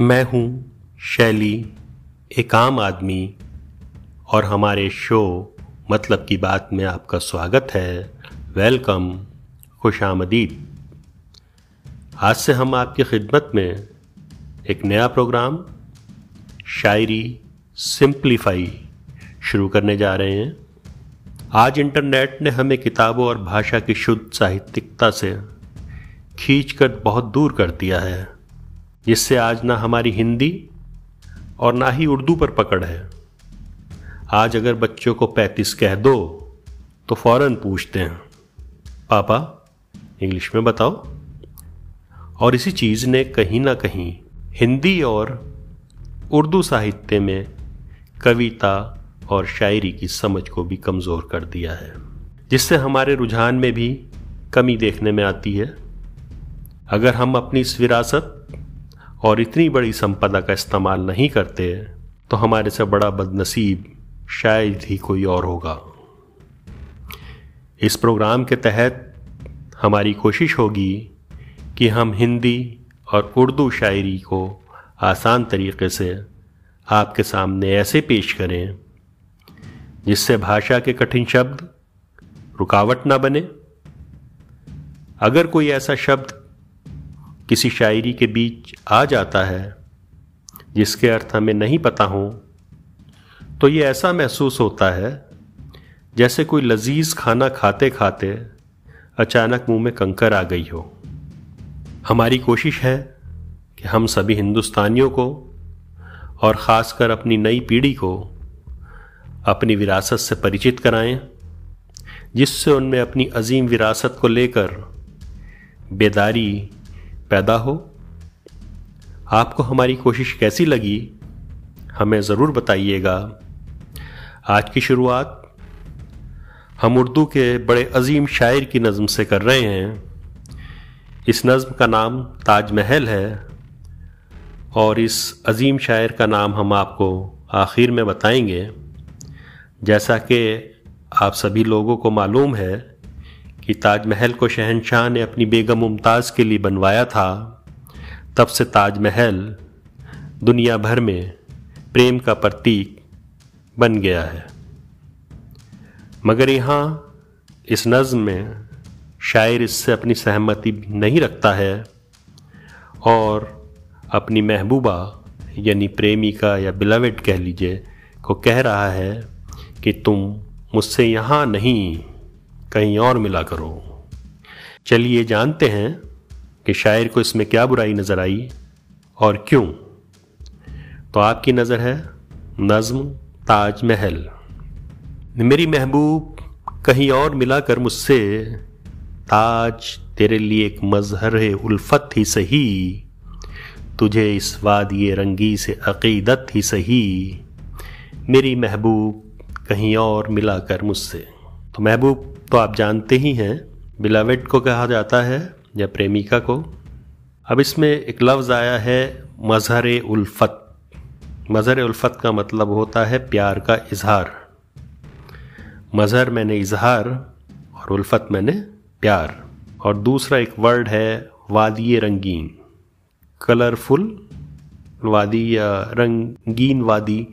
मैं हूँ शैली, एक आम आदमी, और हमारे शो मतलब की बात में आपका स्वागत है। वेलकम, खुश आमदीद। आज से हम आपकी खिदमत में एक नया प्रोग्राम, शायरी सिंप्लीफाई, शुरू करने जा रहे हैं। आज इंटरनेट ने हमें किताबों और भाषा की शुद्ध साहित्यिकता से खींचकर बहुत दूर कर दिया है। जिससे आज ना हमारी हिंदी और ना ही उर्दू पर पकड़ है। आज अगर बच्चों को पैंतीस कह दो तो फ़ौरन पूछते हैं, पापा, इंग्लिश में बताओ। और इसी चीज़ ने कहीं ना कहीं हिंदी और उर्दू साहित्य में कविता और शायरी की समझ को भी कमज़ोर कर दिया है, जिससे हमारे रुझान में भी कमी देखने में आती है। अगर हम अपनी इस विरासत और इतनी बड़ी संपदा का इस्तेमाल नहीं करते तो हमारे से बड़ा बदनसीब शायद ही कोई और होगा। इस प्रोग्राम के तहत हमारी कोशिश होगी कि हम हिंदी और उर्दू शायरी को आसान तरीके से आपके सामने ऐसे पेश करें, जिससे भाषा के कठिन शब्द रुकावट ना बने। अगर कोई ऐसा शब्द किसी शायरी के बीच आ जाता है, जिसके अर्थ हमें नहीं पता हो तो ये ऐसा महसूस होता है, जैसे कोई लजीज खाना खाते खाते अचानक मुँह में कंकर आ गई हो। हमारी कोशिश है कि हम सभी हिंदुस्तानियों को और ख़ासकर अपनी नई पीढ़ी को अपनी विरासत से परिचित कराएँ, जिससे उनमें अपनी अजीम विरासत को लेकर बेदारी पैदा हो? आपको हमारी कोशिश कैसी लगी? हमें ज़रूर बताइएगा। आज की शुरुआत हम उर्दू के बड़े अजीम शायर की नज़म से कर रहे हैं। इस नज़म का नाम ताजमहल है और इस अजीम शायर का नाम हम आपको आखिर में बताएँगे। जैसा कि आप सभी लोगों को मालूम है कि ताजमहल को शहनशाह ने अपनी बेगम मुमताज़ के लिए बनवाया था। तब से ताजमहल दुनिया भर में प्रेम का प्रतीक बन गया है। मगर यहाँ इस नज़म में शायर इससे अपनी सहमति नहीं रखता है और अपनी महबूबा, यानी प्रेमिका या बिलवेट कह लीजिए, को कह रहा है कि तुम मुझसे यहाँ नहीं कहीं और मिला करो। चलिए जानते हैं कि शायर को इसमें क्या बुराई नज़र आई और क्यों। तो आपकी नज़र है नज्म ताज महल मेरी महबूब, कहीं और मिला कर मुझसे, ताज तेरे लिए एक मजहर उल्फत ही सही। तुझे इस वादी रंगी से अकीदत ही सही। मेरी महबूब, कहीं और मिला कर मुझसे। तो महबूब तो आप जानते ही हैं। बिलावेट को कहा जाता है या प्रेमिका को। अब इसमें एक लफ्ज़ आया है, मजहर उल्फत। मजहर उल्फत का मतलब होता है प्यार का इजहार। मजहर मैंने इजहार और उल्फत मैंने प्यार। और दूसरा एक वर्ड है वादी रंगीन। कलरफुल, वादी या रंगीन वादी।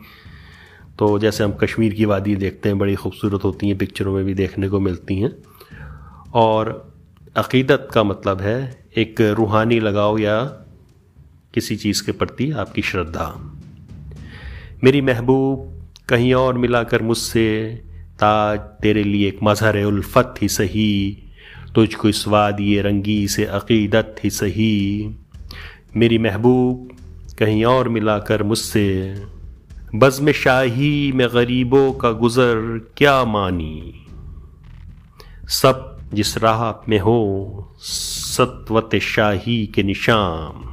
तो जैसे हम कश्मीर की वादी देखते हैं, बड़ी खूबसूरत होती हैं पिक्चरों में भी देखने को मिलती हैं। और अकीदत का मतलब है, एक रूहानी लगाव या किसी चीज़ के प्रति आपकी श्रद्धा। मेरी महबूब कहीं और मिलाकर मुझसे, ताज तेरे लिए एक मजहर उल्फत ही सही, तुझको इस वादी रंगी से अकीदत ही सही। मेरी महबूब कहीं और मिलाकर मुझसे बज़म शाही में गरीबों का गुज़र क्या मानी? सब जिस राह में हो, सतवत शाही के निशान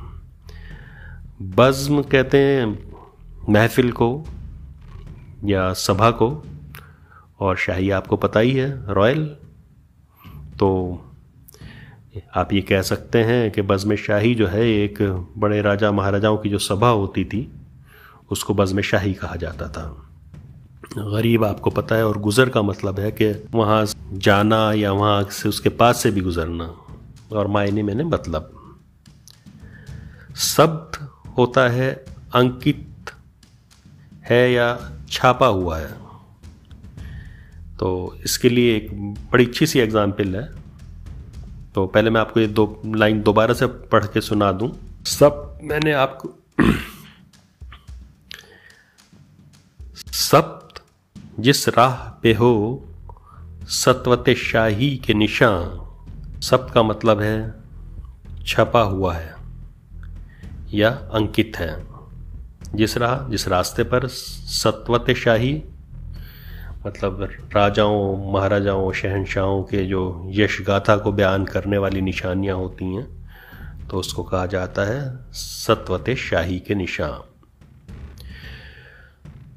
बज़म कहते हैं महफिल को या सभा को, और शाही आपको पता ही है, रॉयल। तो आप ये कह सकते हैं कि बज़म शाही जो है, एक बड़े राजा महाराजाओं की जो सभा होती थी उसको बज़म शाही कहा जाता था। गरीब आपको पता है और गुज़र का मतलब है कि वहाँ जाना या वहाँ से उसके पास से भी गुज़रना और मायने मैंने मतलब। शब्द होता है, अंकित है या छापा हुआ है। तो इसके लिए एक बड़ी अच्छी सी एग्ज़ाम्पल है। तो पहले मैं आपको ये दो, लाइन दोबारा से पढ़ के सुना दूँ। सब, मैंने आपको सप्त जिस राह पे हो, सत्वत शाही के निशान। सप्त का मतलब है छपा हुआ है या अंकित है। जिस राह, जिस रास्ते पर सत्वत शाही मतलब राजाओं, महाराजाओं शहनशाहों के जो यश गाथा को बयान करने वाली निशानियाँ होती हैं तो उसको कहा जाता है सत्वत शाही के निशान।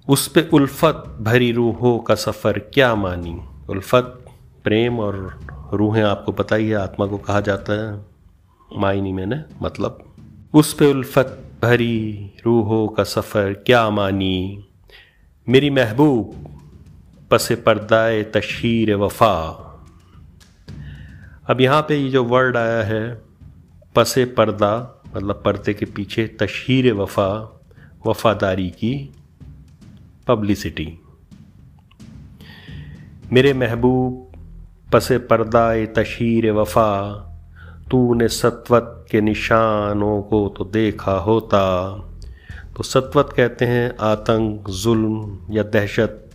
उस पे उल्फत भरी रूहों का सफ़र क्या मानी? उल्फत, प्रेम और रूहें आपको पता ही है, आत्मा को कहा जाता है। मायनी मैंने मतलब। उस पे उल्फत भरी रूहों का सफ़र क्या मानी? मेरी महबूब, पस पर्दाए तशहीर वफा। अब यहाँ पे ये जो वर्ड आया है, पस पर्दा मतलब पर्दे के पीछे तशहर वफा, वफादारी की पब्लिसिटी मेरे महबूब, पस पर्दा तशहीर वफा, तूने सत्वत के निशानों को तो देखा होता। तो सत्वत कहते हैं आतंक, जुल्म या दहशत।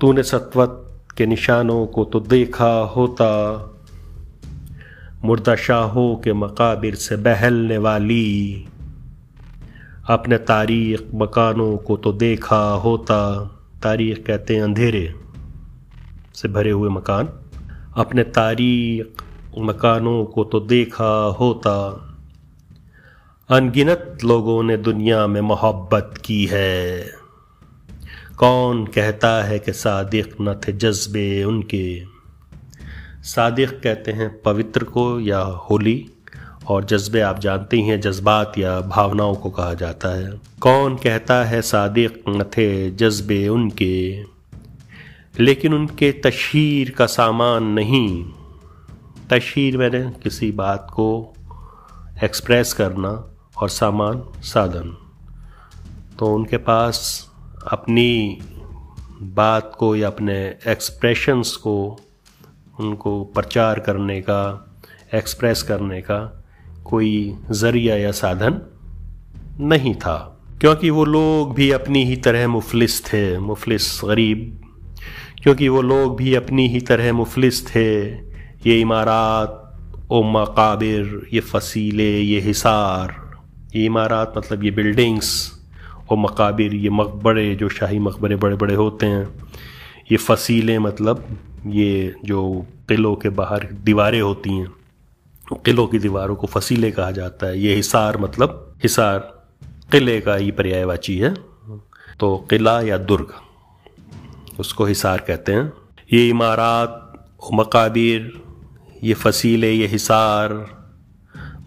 तूने सत्वत के निशानों को तो देखा होता। मुर्दा शाहों के मकाबिर से बहलने वाली अपने तारीख, मकानों को तो देखा होता। तारीख कहते हैं अंधेरे से भरे हुए मकान। अपने तारीख, मकानों को तो देखा होता। अनगिनत लोगों ने दुनिया में मोहब्बत की है। कौन कहता है कि सादिक न थे जज्बे उनके? सादिक कहते हैं पवित्र को या होली। और जज्बे आप जानते ही हैं जज्बात या भावनाओं को कहा जाता है। कौन कहता है, सादिक थे जज्बे उनके, लेकिन उनके तशहर का सामान नहीं। तशहर मैंने किसी बात को एक्सप्रेस करना और सामान साधन। तो उनके पास अपनी बात को या अपने एक्सप्रेशंस को, उनको प्रचार करने का एक्सप्रेस करने का कोई ज़रिया या साधन नहीं था, क्योंकि वो लोग भी अपनी ही तरह मुफलिस थे, मुफलिस गरीब। क्योंकि वो लोग भी अपनी ही तरह मुफलिस थे, ये इमारत, ओ मकाबिर, ये फसीले, ये हिसार। ये इमारत मतलब ये बिल्डिंग्स और मकाबिर, ये मकबरे, जो शाही मकबरे बड़े बड़े होते हैं। ये फसीलें मतलब ये जो किलों के बाहर दीवारें होती हैं। किलों की दीवारों को फसीले कहा जाता है। ये हिसार मतलब हिसार, किले का ही पर्यायवाची है। तो किला या दुर्ग, उसको हिसार कहते हैं। ये इमारत, मकाबिर, ये फसीले, ये हिसार,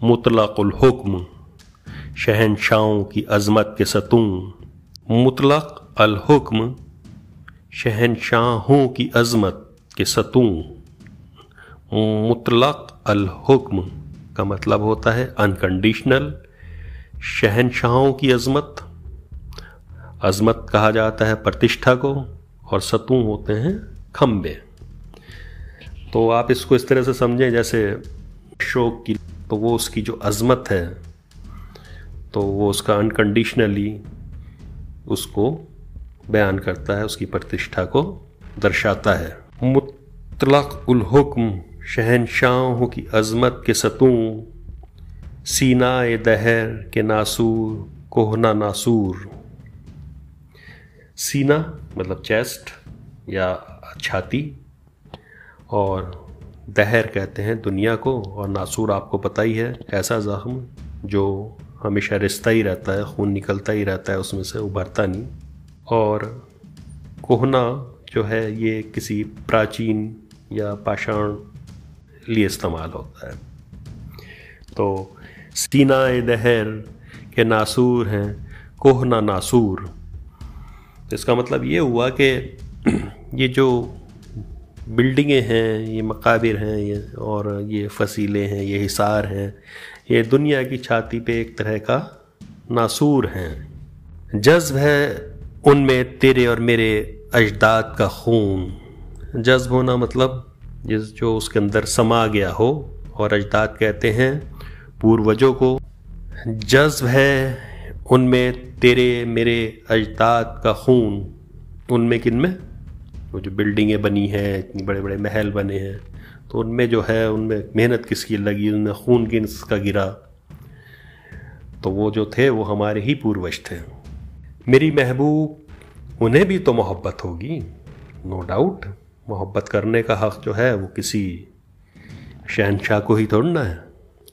मुतलकुल हुक्म शहनशाहों की अजमत के सतूं। मुतलक अलहुक्म शहनशाहों की अजमत के सतूं। मुतलक अलहुक्म का मतलब होता है अनकंडीशनल शहनशाहों की अजमत। अजमत कहा जाता है प्रतिष्ठा को और सतूं होते हैं खम्बे तो आप इसको इस तरह से समझें, जैसे शोक की तो वो उसकी जो अजमत है तो वो उसका अनकंडीशनली उसको बयान करता है, उसकी प्रतिष्ठा को दर्शाता है। मुतलक उल हुक्म शहनशाहों की अजमत के सतूं सीना दहर के नासूर, कोहना नासूर। सीना मतलब चेस्ट या छाती, और दहर कहते हैं दुनिया को, और नासूर आपको पता ही है, ऐसा जख्म जो हमेशा रिश्ता ही रहता है, खून निकलता ही रहता है, उसमें से उभरता नहीं। और कोहना जो है, ये किसी प्राचीन या पाषाण लिए इस्तेमाल होता है। तो सीना दहर के नासूर हैं, कोहना नासूर। तो इसका मतलब ये हुआ कि ये जो बिल्डिंगें हैं, ये मकाबिर हैं, ये और ये फसीले हैं, ये हिसार हैं, ये दुनिया की छाती पे एक तरह का नासूर हैं। जज्ब है उनमें तेरे और मेरे अजदाद का खून। जज्ब होना मतलब जिस जो उसके अंदर समा गया हो, और अजदाद कहते हैं, पूर्वजों को, जज्ब है उनमें तेरे मेरे अजदाद का खून। उनमें किन में? वो जो बिल्डिंगें बनी हैं, इतनी बड़े बड़े महल बने हैं तो उनमें जो है, उनमें मेहनत किसकी लगी? उनमें खून किसका गिरा? तो वो जो थे, वो हमारे ही पूर्वज थे। मेरी महबूब, उन्हें भी तो मोहब्बत होगी नो डाउट मोहब्बत करने का हक जो है वो किसी शहनशाह को ही थोड़ा ना है।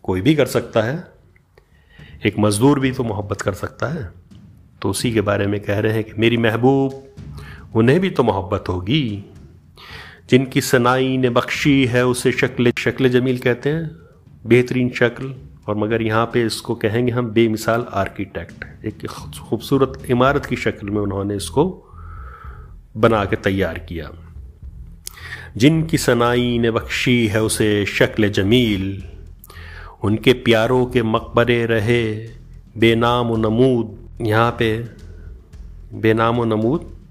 कोई भी कर सकता है। एक मज़दूर भी तो मोहब्बत कर सकता है। तो उसी के बारे में कह रहे हैं कि मेरी महबूब, उन्हें भी तो मोहब्बत होगी। जिनकी सनाई ने बख्शी है, उसे शक्ल शक्ल जमील कहते हैं। बेहतरीन शक्ल। और मगर यहाँ पे इसको कहेंगे हम बेमिसाल आर्किटेक्ट। एक खूबसूरत इमारत की शक्ल में उन्होंने इसको बना के तैयार किया। जिनकी सनाई ने बख्शी है उसे शक्ल जमील। उनके प्यारों के मकबरे रहे बेनाम नमूद। यहाँ पे बेनाम नमूद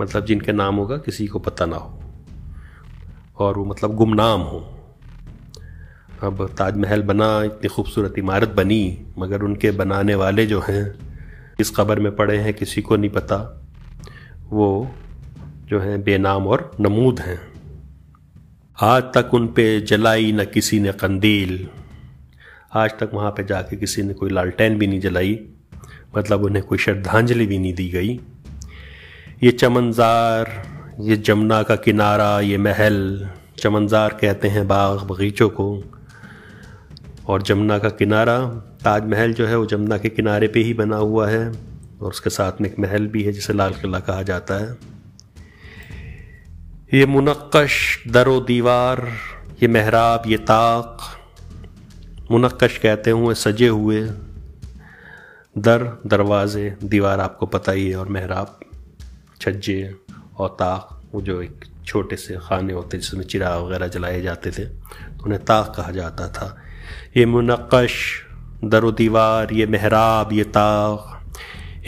मतलब जिनके नाम होगा, किसी को पता ना हो। और वो मतलब गुमनाम हो। अब ताजमहल बना, इतनी खूबसूरत इमारत बनी, मगर उनके बनाने वाले जो हैं, इस खबर में पड़े हैं, किसी को नहीं पता। वो जो हैं बेनाम और नमूद हैं। आज तक उन पे जलाई न किसी ने कंदील। आज तक वहाँ पे जाके किसी ने कोई लालटेन भी नहीं जलाई मतलब उन्हें कोई श्रद्धांजलि भी नहीं दी गई। ये चमनजार, ये जमुना का किनारा, ये महल, चमनजार कहते हैं बाग बगीचों को। और जमुना का किनारा, ताजमहल जो है, वो जमुना के किनारे पे ही बना हुआ है, और उसके साथ में एक महल भी है, जिसे लाल किला कहा जाता है। ये मुनक्श दरो दीवार, ये महराब, ये ताक। मुनक्श कहते हुए, सजे हुए दर, दरवाज़े, दीवार आपको पता ही है, और महराब, छज्जे और ताक, वो जो एक छोटे से खाने होते जिसमें चिराग वगैरह जलाए जाते थे तो उन्हें ताक कहा जाता था। ये मुनक़श दर दीवार, ये महराब, ये ताक,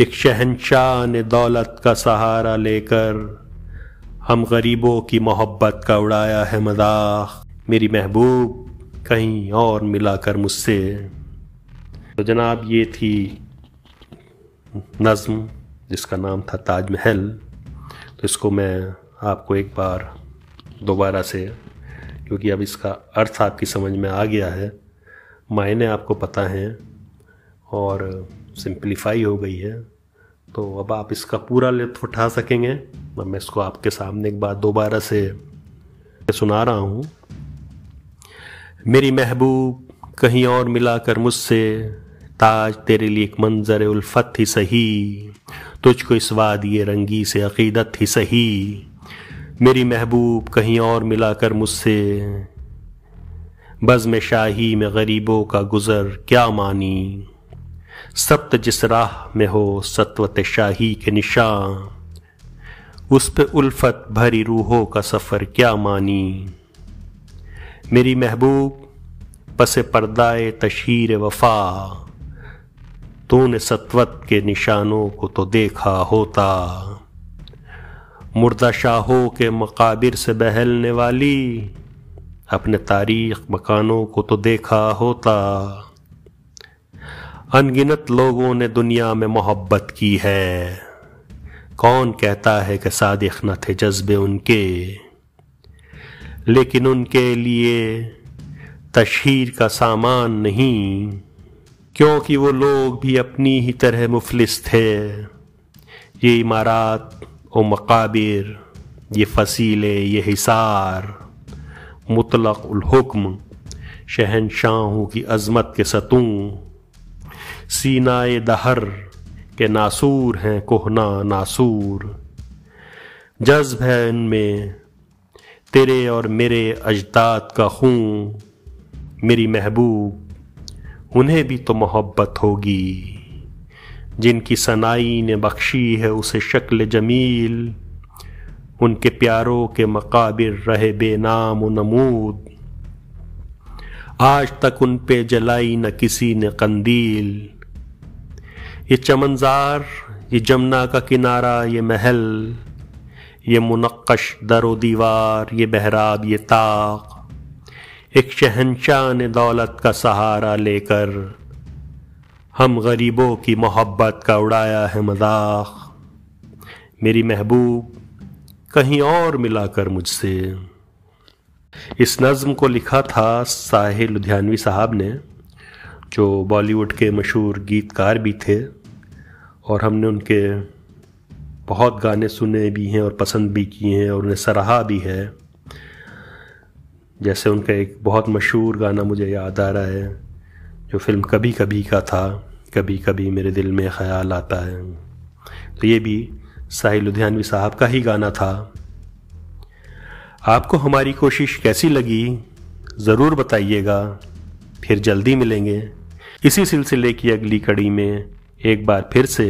एक शहनशाह ने दौलत का सहारा लेकर हम गरीबों की मोहब्बत का उड़ाया है मदाख मेरी महबूब कहीं और मिला कर मुझसे। तो जनाब, ये थी नज़म, जिसका नाम था ताजमहल। तो इसको मैं आपको एक बार दोबारा से, क्योंकि अब इसका अर्थ आपकी समझ में आ गया है, मायने आपको पता हैं और सिंप्लीफाई हो गई है। तो अब आप इसका पूरा लुत्फ उठा सकेंगे। अब मैं इसको आपके सामने एक बार दोबारा से सुना रहा हूँ। मेरी महबूब कहीं और मिला कर मुझसे, ताज तेरे लिए एक मंजर उल्फत ही सही, तुझको इस वादी रंगी से अकीदत ही सही। मेरी महबूब कहीं और मिला कर मुझसे, बज़म शाही में गरीबों का गुज़र क्या मानी? सप्त जिस राह में हो सत्वत शाही के निशान। उस पे उल्फत भरी रूहों का सफ़र क्या मानी? मेरी महबूब पस पर्दाए तशहीर वफा, तूने सतवत के निशानों को तो देखा होता। मुर्दा शाहों के मकाबिर से बहलने वाली, अपने तारीख मकानों को तो देखा होता। अनगिनत लोगों ने दुनिया में मोहब्बत की है। कौन कहता है कि सादिक न थे जज्बे उनके? लेकिन उनके लिए तशहीर का सामान नहीं, क्योंकि वो लोग भी अपनी ही तरह मुफलिस थे। ये इमारात और मकाबिर, ये फसीले, ये हिसार मुतलक हुक्म, शहनशाहों की अजमत के सतूं। सीनाए दहर के नासूर हैं कोहना नासूर। जज्ब है इनमें, तेरे और मेरे अजदाद का खून, मेरी महबूब, उन्हें भी तो मोहब्बत होगी। जिनकी सनाई ने बख्शी है उसे शक्ल जमील, उनके प्यारों के मकाबिर रहे बेनाम नमूद। आज तक उन पे जलाई न किसी ने कंदील। ये चमनजार, ये जमुना का किनारा, ये महल, ये मुनक्श दरो दीवार, ये बहराब, ये ताक। एक शहनशाह ने दौलत का सहारा लेकर हम गरीबों की मोहब्बत का उड़ाया है मज़ाक। मेरी महबूब, कहीं और मिलाकर मुझसे। इस नज़म को लिखा था साहिल लुधियानवी साहब ने, जो बॉलीवुड के मशहूर गीतकार भी थे। और हमने उनके बहुत गाने सुने भी हैं और पसंद भी किए हैं और उन्हें सराहा भी है। जैसे उनका एक बहुत मशहूर गाना मुझे याद आ रहा है, जो फ़िल्म कभी कभी का था कभी कभी मेरे दिल में ख्याल आता है। तो ये भी साहिल लुधियानवी साहब का ही गाना था। आपको हमारी कोशिश कैसी लगी, ज़रूर बताइएगा, फिर जल्दी मिलेंगे। इसी सिलसिले की अगली कड़ी में एक बार फिर से